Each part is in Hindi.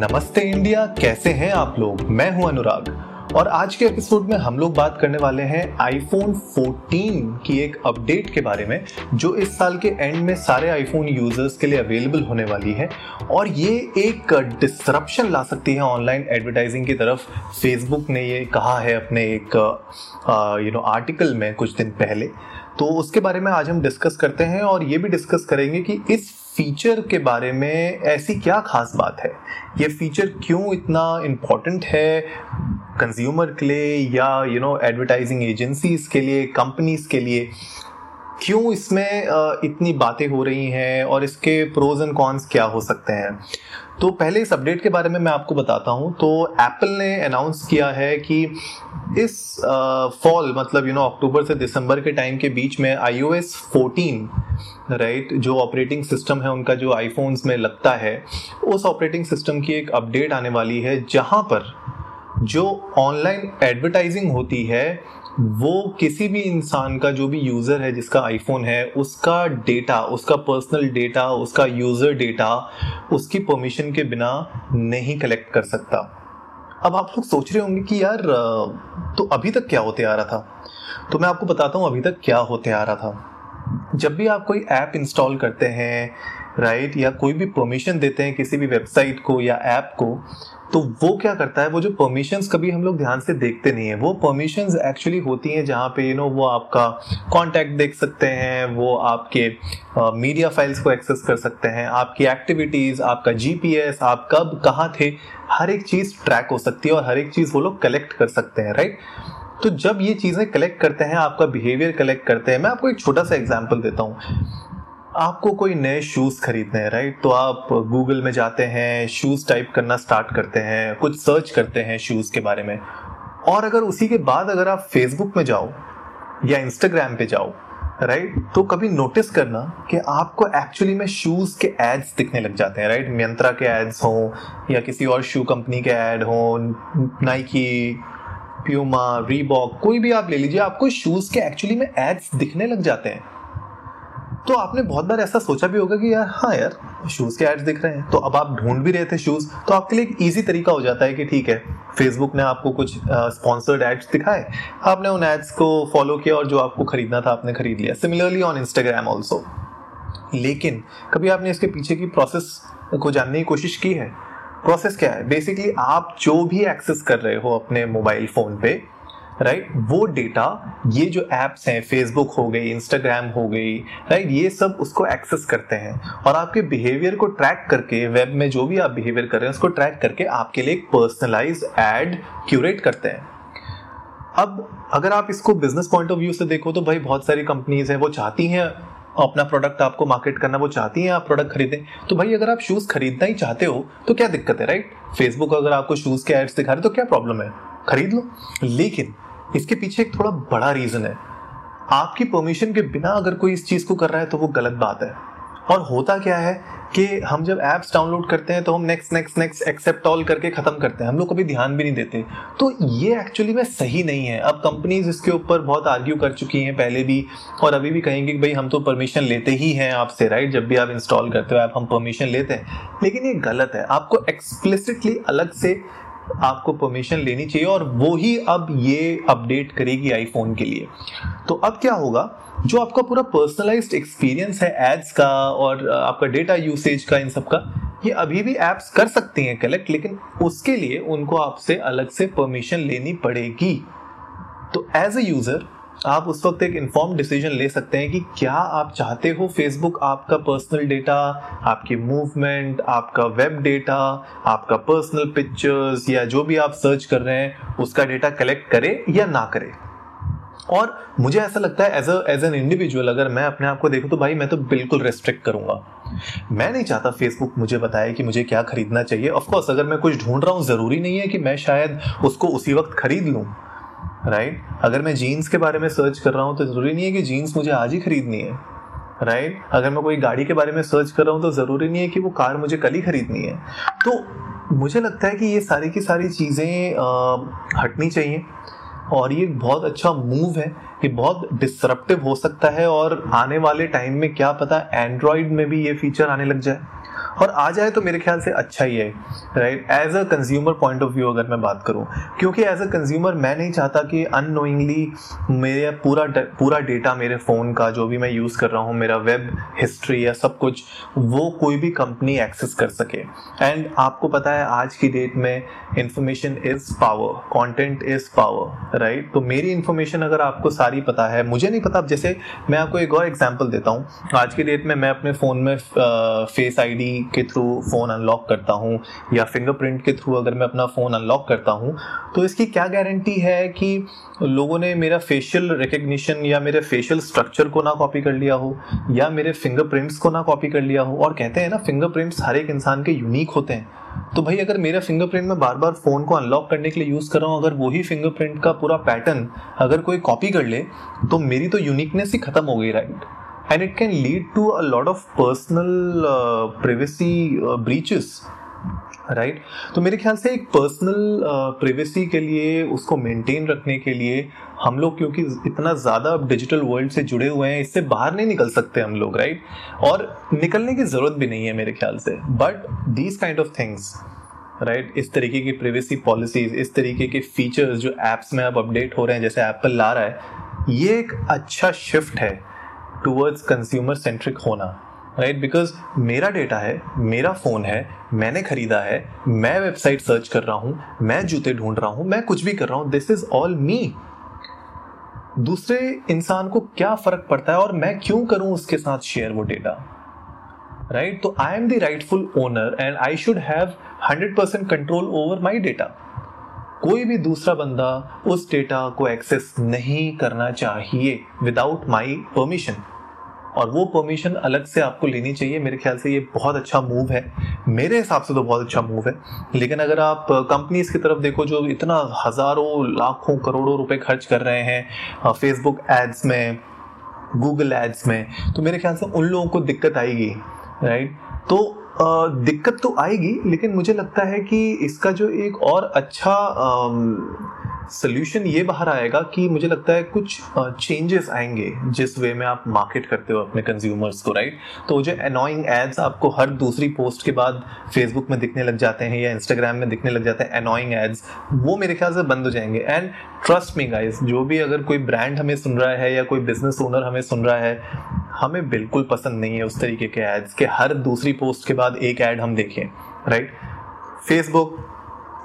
नमस्ते इंडिया, कैसे हैं आप लोग? मैं हूँ अनुराग। और आज के एपिसोड में हम लोग बात करने वाले हैं आईफोन 14 की एक अपडेट के बारे में, जो इस साल के एंड में सारे आईफोन यूज़र्स के लिए अवेलेबल होने वाली है। और ये एक डिसरप्शन ला सकती है ऑनलाइन एडवर्टाइजिंग की तरफ़। फेसबुक ने ये कहा है अपने एक यू नो आर्टिकल में कुछ दिन पहले। तो उसके बारे में आज हम डिस्कस करते हैं और ये भी डिस्कस करेंगे कि इस फीचर के बारे में ऐसी क्या खास बात है? ये फीचर क्यों इतना इम्पोर्टेंट है कंज्यूमर के लिए या यू नो एडवर्टाइजिंग एजेंसीज के लिए कंपनीज़ के लिए? क्यों इसमें इतनी बातें हो रही हैं और इसके प्रोज एंड कॉन्स क्या हो सकते हैं? तो पहले इस अपडेट के बारे में मैं आपको बताता हूँ। तो एप्पल ने अनाउंस किया है कि इस फॉल मतलब यू नो अक्टूबर से दिसंबर के टाइम के बीच में I O S fourteen right जो ऑपरेटिंग सिस्टम है, उनका जो आईफोन्स में लगता है, उस ऑपरेटिंग सिस्टम की एक अपडेट आने वाली है, जहाँ पर जो ऑनलाइन एडवर्टाइजिंग होती है वो किसी भी इंसान का जो भी यूज़र है, जिसका आईफोन है, उसका डेटा उसका पर्सनल डेटा उसका यूज़र डेटा उसकी परमिशन के बिना नहीं कलेक्ट कर सकता। अब आप लोग सोच रहे होंगे कि यार तो अभी तक क्या होते आ रहा था? तो मैं आपको बताता हूँ अभी तक क्या होते आ रहा था। जब भी आप कोई ऐप इंस्टॉल करते हैं राइट या कोई भी परमिशन देते हैं किसी भी वेबसाइट को या ऐप को तो वो क्या करता है? वो जो परमिशंस कभी हम लोग ध्यान से देखते नहीं है। वो परमिशंस एक्चुअली होती हैं जहाँ पे यू you नो know, वो आपका कॉन्टैक्ट देख सकते हैं वो आपके मीडिया uh, फाइल्स को एक्सेस कर सकते हैं आपकी एक्टिविटीज़ आपका जीपीएस आप कब कहाँ थे हर एक चीज़ ट्रैक हो सकती है और हर एक चीज़ वो लोग कलेक्ट कर सकते हैं राइट तो जब ये चीज़ें कलेक्ट करते हैं आपका बिहेवियर कलेक्ट करते हैं मैं आपको एक छोटा सा एग्ज़ाम्पल देता हूँ। आपको कोई नए शूज़ खरीदने हैं राइट तो आप गूगल में जाते हैं शूज़ टाइप करना स्टार्ट करते हैं, कुछ सर्च करते हैं शूज़ के बारे में। और अगर उसी के बाद अगर आप फेसबुक में जाओ या इंस्टाग्राम पे जाओ राइट तो कभी नोटिस करना कि आपको एक्चुअली में शूज़ के एड्स दिखने लग जाते हैं राइट मियंत्रा के एड्स हों या किसी और शू कंपनी के एड हों नाइकी प्यूमा रीबॉक कोई भी आप ले लीजिए, आपको शूज़ के एक्चुअली में एड्स दिखने लग जाते हैं। तो आपने बहुत बार ऐसा सोचा भी होगा कि यार हाँ यार शूज़ के एड्स दिख रहे हैं। तो अब आप ढूंढ भी रहे थे शूज़ तो आपके लिए एक इजी तरीका हो जाता है कि ठीक है फेसबुक ने आपको कुछ स्पॉन्सर्ड एड्स दिखाए, आपने उन एड्स को फॉलो किया और जो आपको खरीदना था, आपने खरीद लिया। सिमिलरली ऑन इंस्टाग्राम ऑल्सो लेकिन कभी आपने इसके पीछे की प्रोसेस को जानने की कोशिश की है? प्रोसेस क्या है? बेसिकली आप जो भी एक्सेस कर रहे हो अपने मोबाइल फ़ोन पे राइट वो डेटा ये जो एप्स हैं फेसबुक हो गई इंस्टाग्राम हो गई राइट ये सब उसको एक्सेस करते हैं। और आपके बिहेवियर को ट्रैक करके वेब में जो भी आप बिहेवियर कर रहे हैं, उसको ट्रैक करके आपके लिए एक पर्सनलाइज एड क्यूरेट करते हैं। अब अगर आप इसको बिज़नेस पॉइंट ऑफ़ व्यू से देखो तो भाई बहुत सारी कंपनीज़ हैं, वो चाहती हैं अपना प्रोडक्ट आपको मार्केट करना, वो चाहती हैं आप प्रोडक्ट खरीदें। तो भाई अगर आप शूज़ खरीदना ही चाहते हो तो क्या दिक्कत है राइट फेसबुक अगर आपको शूज़ के एड्स दिखा रहे तो क्या प्रॉब्लम है? खरीद लो। लेकिन इसके पीछे एक थोड़ा बड़ा रीजन है। आपकी परमिशन के बिना अगर कोई इस चीज़ को कर रहा है तो वो गलत बात है। और होता क्या है कि हम जब एप्स डाउनलोड करते हैं तो हम next next next accept all करके खत्म करते हैं। हम लोग कभी ध्यान भी नहीं देते। तो ये एक्चुअली में सही नहीं है। अब कंपनीज़ इसके ऊपर बहुत आर्ग्यू कर चुकी हैं पहले भी और अभी भी कहेंगे कि भाई हम तो परमिशन लेते ही हैं आपसे राइट जब भी आप इंस्टॉल करते हो ऐप हम परमिशन लेते हैं। लेकिन ये गलत है। आपको एक्सप्लिसिटली अलग से आपको परमिशन लेनी चाहिए और वो ही अब ये अपडेट करेगी आईफोन के लिए। तो अब क्या होगा? जो आपका पूरा पर्सनलाइज्ड एक्सपीरियंस है एड्स का और आपका डेटा यूसेज का, इन सब का, ये अभी भी एप्स कर सकती हैं कलेक्ट लेकिन उसके लिए उनको आपसे अलग से परमिशन लेनी पड़ेगी। तो एज अ यूज़र आप उस वक्त एक इन्फॉर्म डिसीज़न ले सकते हैं कि क्या आप चाहते हो फेसबुक आपका पर्सनल डेटा आपकी मूवमेंट आपका वेब डेटा आपका पर्सनल पिक्चर्स या जो भी आप सर्च कर रहे हैं, उसका डेटा कलेक्ट करे या ना करे? और मुझे ऐसा लगता है एज एज एन इंडिविजुअल अगर मैं अपने आप को देखूँ तो भाई मैं तो बिल्कुल रेस्ट्रिक्ट करूँगा। मैं नहीं चाहता फेसबुक मुझे बताए कि मुझे क्या खरीदना चाहिए। ऑफकोर्स अगर मैं कुछ ढूंढ रहा हूँ, ज़रूरी नहीं है कि मैं शायद उसको उसी वक्त खरीद लूँ। Right right? अगर मैं जीन्स के बारे में सर्च कर रहा हूँ तो ज़रूरी नहीं है कि जीन्स मुझे आज ही खरीदनी है राइट right? अगर मैं कोई गाड़ी के बारे में सर्च कर रहा हूँ तो ज़रूरी नहीं है कि वो कार मुझे कल ही खरीदनी है तो मुझे लगता है कि ये सारी की सारी चीज़ें हटनी चाहिए और ये बहुत अच्छा मूव है ये बहुत डिसरप्टिव हो सकता है और आने वाले टाइम में क्या पता एंड्रॉयड में भी ये फीचर आने लग जाए और आ जाए तो मेरे ख्याल से अच्छा ही है right as a consumer point of view अगर मैं बात करूँ, क्योंकि एज अ कंज्यूमर मैं नहीं चाहता कि अनोइंगली मेरे पूरा पूरा डेटा मेरे फ़ोन का, जो भी मैं यूज़ कर रहा हूँ, मेरा वेब हिस्ट्री या सब कुछ, वो कोई भी कंपनी एक्सेस कर सके। एंड आपको पता है, आज की डेट में information is power content is power right तो मेरी इंफॉर्मेशन अगर आपको सारी पता है, मुझे नहीं पता जैसे मैं आपको एक और एग्ज़ाम्पल देता हूँ। आज की डेट में मैं अपने फ़ोन में फेस आईडी के थ्रू फ़ोन अनलॉक करता हूँ या फिंगरप्रिंट के थ्रू अगर मैं अपना फ़ोन अनलॉक करता हूँ तो इसकी क्या गारंटी है कि लोगों ने मेरा फेशियल रिकग्निशन या मेरे फेशियल स्ट्रक्चर को ना कॉपी कर लिया हो या मेरे फिंगरप्रिंट्स को ना कॉपी कर लिया हो? और कहते हैं ना फिंगरप्रिंट्स हर एक इंसान के यूनिक होते हैं। तो भाई, अगर मेरा फिंगरप्रिंट मैं बार बार फ़ोन को अनलॉक करने के लिए यूज़ कर रहा हूँ, अगर वही फिंगरप्रिंट का पूरा पैटर्न अगर कोई कॉपी कर ले तो मेरी तो यूनिकनेस ही खत्म हो गई right and it can lead to a lot of personal privacy breaches right right? तो मेरे ख्याल से एक पर्सनल प्रिवेसी uh, के लिए उसको मेंटेन रखने के लिए हम लोग क्योंकि इतना ज़्यादा अब डिजिटल वर्ल्ड से जुड़े हुए हैं इससे बाहर नहीं निकल सकते हम लोग राइट right? और निकलने की ज़रूरत भी नहीं है मेरे ख्याल से but these kind of things right इस तरीके की प्रिवेसी पॉलिसीज़ इस तरीके के फीचर्स जो एप्स में अब अपडेट हो रहे हैं जैसे एप्पल ला रहा है ये एक अच्छा शिफ्ट है टूवर्ड्स कंज्यूमर सेंट्रिक होना राइट right? बिकॉज़ मेरा डेटा है, मेरा फ़ोन है, मैंने खरीदा है, मैं वेबसाइट सर्च कर रहा हूँ, मैं जूते ढूंढ रहा हूँ, मैं कुछ भी कर रहा हूँ दिस इज़ ऑल मी दूसरे इंसान को क्या फ़र्क पड़ता है और मैं क्यों करूँ उसके साथ शेयर वो डेटा राइट तो I am the rightful owner and I should have hundred percent control over my data कोई भी दूसरा बंदा उस डेटा को एक्सेस नहीं करना चाहिए विदाउट माई परमिशन और वो परमिशन अलग से आपको लेनी चाहिए। मेरे ख्याल से ये बहुत अच्छा मूव है। मेरे हिसाब से तो बहुत अच्छा मूव है। लेकिन अगर आप कंपनीज़ की तरफ़ देखो जो इतना हज़ारों, लाखों, करोड़ों रुपए खर्च कर रहे हैं फेसबुक एड्स में गूगल एड्स में तो मेरे ख्याल से उन लोगों को दिक्कत आएगी राइट तो दिक्कत तो आएगी लेकिन मुझे लगता है कि इसका जो एक और अच्छा सोल्यूशन ये बाहर आएगा कि मुझे लगता है कुछ चेंजेस uh, आएँगे जिस वे में आप मार्केट करते हो अपने कंज्यूमर्स को राइट right? तो जो अनोइंग एड्स आपको हर दूसरी पोस्ट के बाद फेसबुक में दिखने लग जाते हैं या इंस्टाग्राम में दिखने लग जाते हैं अनोइंग एड्स वो मेरे ख्याल से बंद हो जाएँगे। एंड ट्रस्ट मी गाइस जो भी अगर कोई ब्रांड हमें सुन रहा है या कोई बिज़नेस ओनर हमें सुन रहा है हमें बिल्कुल पसंद नहीं है उस तरीके के एड्स के। हर दूसरी पोस्ट के बाद एक एड हम देखें राइट फेसबुक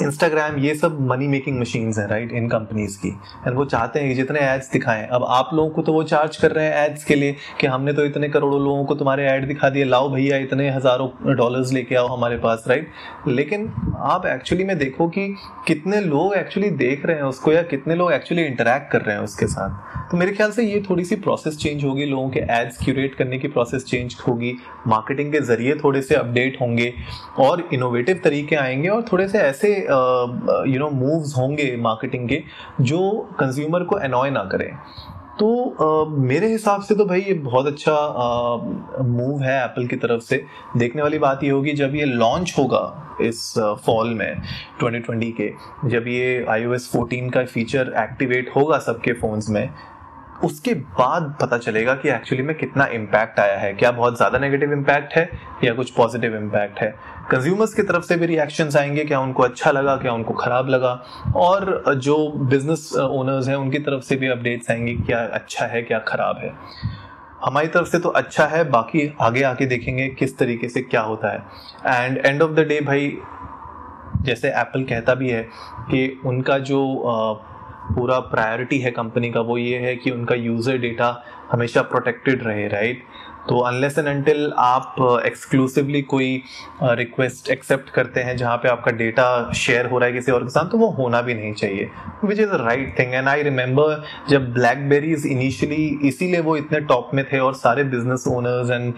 इंस्टाग्राम ये सब मनी मेकिंग मशीन्स हैं राइट इन कंपनीज़ की। एंड वो चाहते हैं कि जितने एड्स दिखाएँ। अब आप लोगों को तो वो चार्ज कर रहे हैं एड्स के लिए कि हमने तो इतने करोड़ों लोगों को तुम्हारे ऐड दिखा दिए। लाओ भैया, इतने हज़ारों डॉलर्स लेके आओ हमारे पास राइट लेकिन आप एक्चुअली में देखो कि कितने लोग एक्चुअली देख रहे हैं उसको या कितने लोग एक्चुअली इंटरेक्ट कर रहे हैं उसके साथ। तो मेरे ख्याल से ये थोड़ी सी प्रोसेस चेंज होगी, लोगों के एड्स क्यूरेट करने की प्रोसेस चेंज होगी मार्केटिंग के ज़रिए थोड़े से अपडेट होंगे और इनोवेटिव तरीके आएँगे और थोड़े से ऐसे यू नो मूव्स होंगे मार्केटिंग के जो कंज्यूमर को अनॉय ना करें। तो uh, मेरे हिसाब से तो भाई ये बहुत अच्छा मूव uh, है एप्पल की तरफ़ से। देखने वाली बात ये होगी जब ये लॉन्च होगा इस फॉल uh, में 2020 के जब ये iOS 14 का फीचर एक्टिवेट होगा सबके फ़ोन्स में उसके बाद पता चलेगा कि एक्चुअली में कितना इम्पैक्ट आया है। क्या बहुत ज़्यादा नेगेटिव इम्पैक्ट है या कुछ पॉजिटिव इम्पैक्ट है? कंज्यूमर्स की तरफ़ से भी रिएक्शन आएँगे, क्या उनको अच्छा लगा, क्या उनको ख़राब लगा? और जो बिज़नेस ओनर्स हैं, उनकी तरफ़ से भी अपडेट्स आएँगे क्या अच्छा है, क्या ख़राब है। हमारी तरफ़ से तो अच्छा है, बाकी आगे आके देखेंगे किस तरीके से क्या होता है। And end of the day भाई, जैसे एप्पल कहता भी है कि उनका जो पूरा प्रायोरिटी है कंपनी का वो ये है कि उनका यूज़र डेटा हमेशा प्रोटेक्टेड रहे राइट तो अनलेस एंड अनटिल आप एक्सक्लूसिवली uh, कोई रिक्वेस्ट uh, एक्सेप्ट करते हैं जहाँ पे आपका डेटा शेयर हो रहा है किसी और के साथ तो वो होना भी नहीं चाहिए which is the right thing and I remember जब ब्लैकबेरीज इनिशियली इसीलिए वो इतने टॉप में थे और सारे बिज़नेस ओनर्स एंड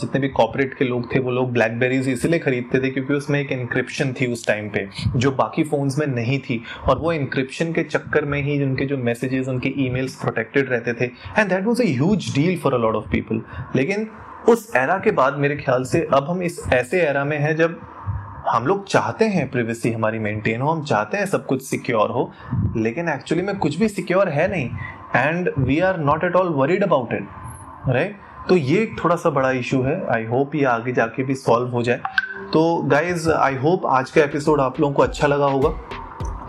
जितने भी कॉपरेट के लोग थे वो लोग ब्लैकबेरीज इसीलिए खरीदते थे क्योंकि उसमें एक इंक्रिप्शन थी उस टाइम पे जो बाकी फोन्स में नहीं थी। और वो इंक्रिप्शन के चक्कर में ही उनके जो मैसेजेस उनके ईमेल्स प्रोटेक्टेड रहते थे। And that was a huge deal for a lot of people लेकिन उस एरा के बाद मेरे ख्याल से अब हम इस ऐसे एरा में हैं जब हम लोग चाहते हैं प्रिवेसी हमारी मेंटेन हो, हम चाहते हैं सब कुछ सिक्योर हो, लेकिन एक्चुअली में कुछ भी सिक्योर है नहीं and we are not at all worried about it right तो ये एक थोड़ा सा बड़ा इशू है। आई होप ये आगे जाके भी सॉल्व हो जाए। तो गाइज़ आई होप आज का एपिसोड आप लोगों को अच्छा लगा होगा।